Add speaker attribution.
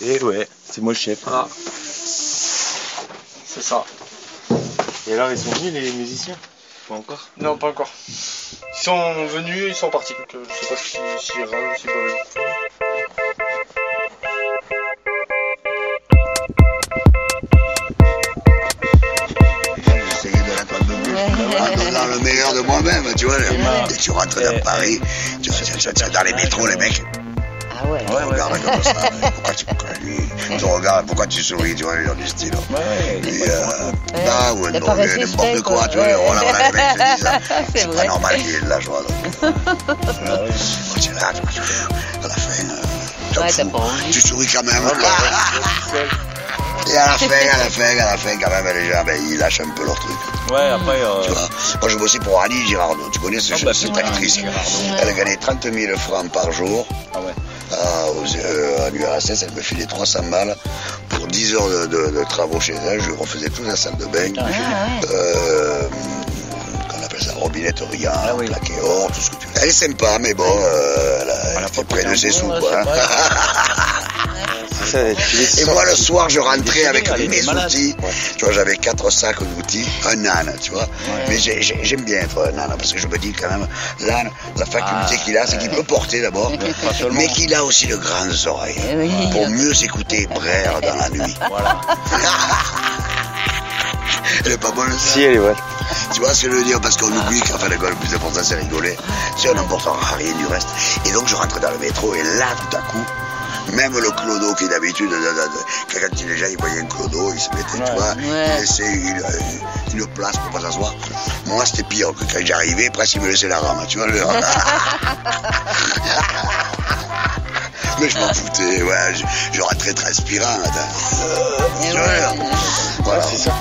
Speaker 1: Et ouais, c'est moi le chef.
Speaker 2: Ah. C'est ça.
Speaker 1: Et alors, ils sont venus les musiciens? Pas encore?
Speaker 2: Non, pas encore. Ils sont venus, ils sont partis. Donc, euh, je sais pas si, si Ra ou si
Speaker 3: pas de dans le meilleur de moi-même, tu vois. Et tu rentres dans Paris, tu, tu, tu, tu- dans les métros, les mecs,
Speaker 4: Ah ouais.
Speaker 3: tu regardes comme ça. Pourquoi tu, tu regardes, pourquoi tu souris, tu vois, les gens du style.
Speaker 1: Ouais,
Speaker 3: Et, euh, bah, ouais, non, n'importe
Speaker 4: exprès,
Speaker 3: quoi,
Speaker 4: quoi.
Speaker 3: tu vois,
Speaker 4: Ouais.
Speaker 3: ça.
Speaker 4: C'est
Speaker 3: C'est pas
Speaker 4: vrai.
Speaker 3: normal qu'il y ait de la joie. Quand tu es là, tu à la fin, euh,
Speaker 4: Ouais,
Speaker 3: tu souris quand même. Et à la fin, à la fin, à la fin, quand même, les gens, ben, ils lâchent un peu leur truc.
Speaker 1: Ouais, après. euh,
Speaker 3: Tu vois, moi je bossais pour Annie Girardot, tu connais ce-
Speaker 1: Ah bah,
Speaker 3: cette actrice
Speaker 1: Annie Girardot.
Speaker 3: Elle gagnait 30 000 francs par jour
Speaker 1: Ah ouais.
Speaker 3: à, aux, euh, à l'URSS, elle me filait 300 balles pour 10 heures de, de- de travaux chez elle, je refaisais toute la salle de bain,
Speaker 4: Ah ouais.
Speaker 3: euh, qu'on appelle ça, robinetterie,
Speaker 1: Ah oui.
Speaker 3: plaqué or, tout ce que tu veux. Elle est sympa, mais bon, euh, elle, a, elle
Speaker 1: a
Speaker 3: fait près de ses sous, quoi. Et moi, le soir, je rentrais avec mes outils. Tu vois, j'avais quatre sacs d'outils, un âne, tu vois. Mais j'ai- j'ai- j'aime bien être un âne, parce que je me dis quand même, l'âne, la faculté
Speaker 1: Ah,
Speaker 3: qu'il a, c'est qu'il peut porter d'abord, mais qu'il a aussi de grandes oreilles.
Speaker 4: Eh.
Speaker 3: Pour mieux s'écouter brère dans la nuit.
Speaker 1: Voilà.
Speaker 3: Elle est pas bonne, ça
Speaker 1: Si, elle est bonne.
Speaker 3: Tu vois ce que je veux dire Parce qu'on oublie qu'en fait, le plus important, c'est rigoler. Si on n'emportera rien du reste. Et donc, je rentre dans le métro, et là, tout à coup, même le clodo qui d'habitude, de- de- de- quand il déjà il voyait un clodo, il se mettait, tu
Speaker 1: Ouais.
Speaker 3: vois,
Speaker 4: Ouais.
Speaker 3: il laissait une, une- une place pour pas s'asseoir. Moi, c'était pire, que quand j'arrivais, presque il me laissait la rame, tu vois. le- Mais je m'en foutais, ouais, je, je rentrais transpirant, attends. Tu
Speaker 4: ouais.
Speaker 3: voilà.
Speaker 1: c'est ça.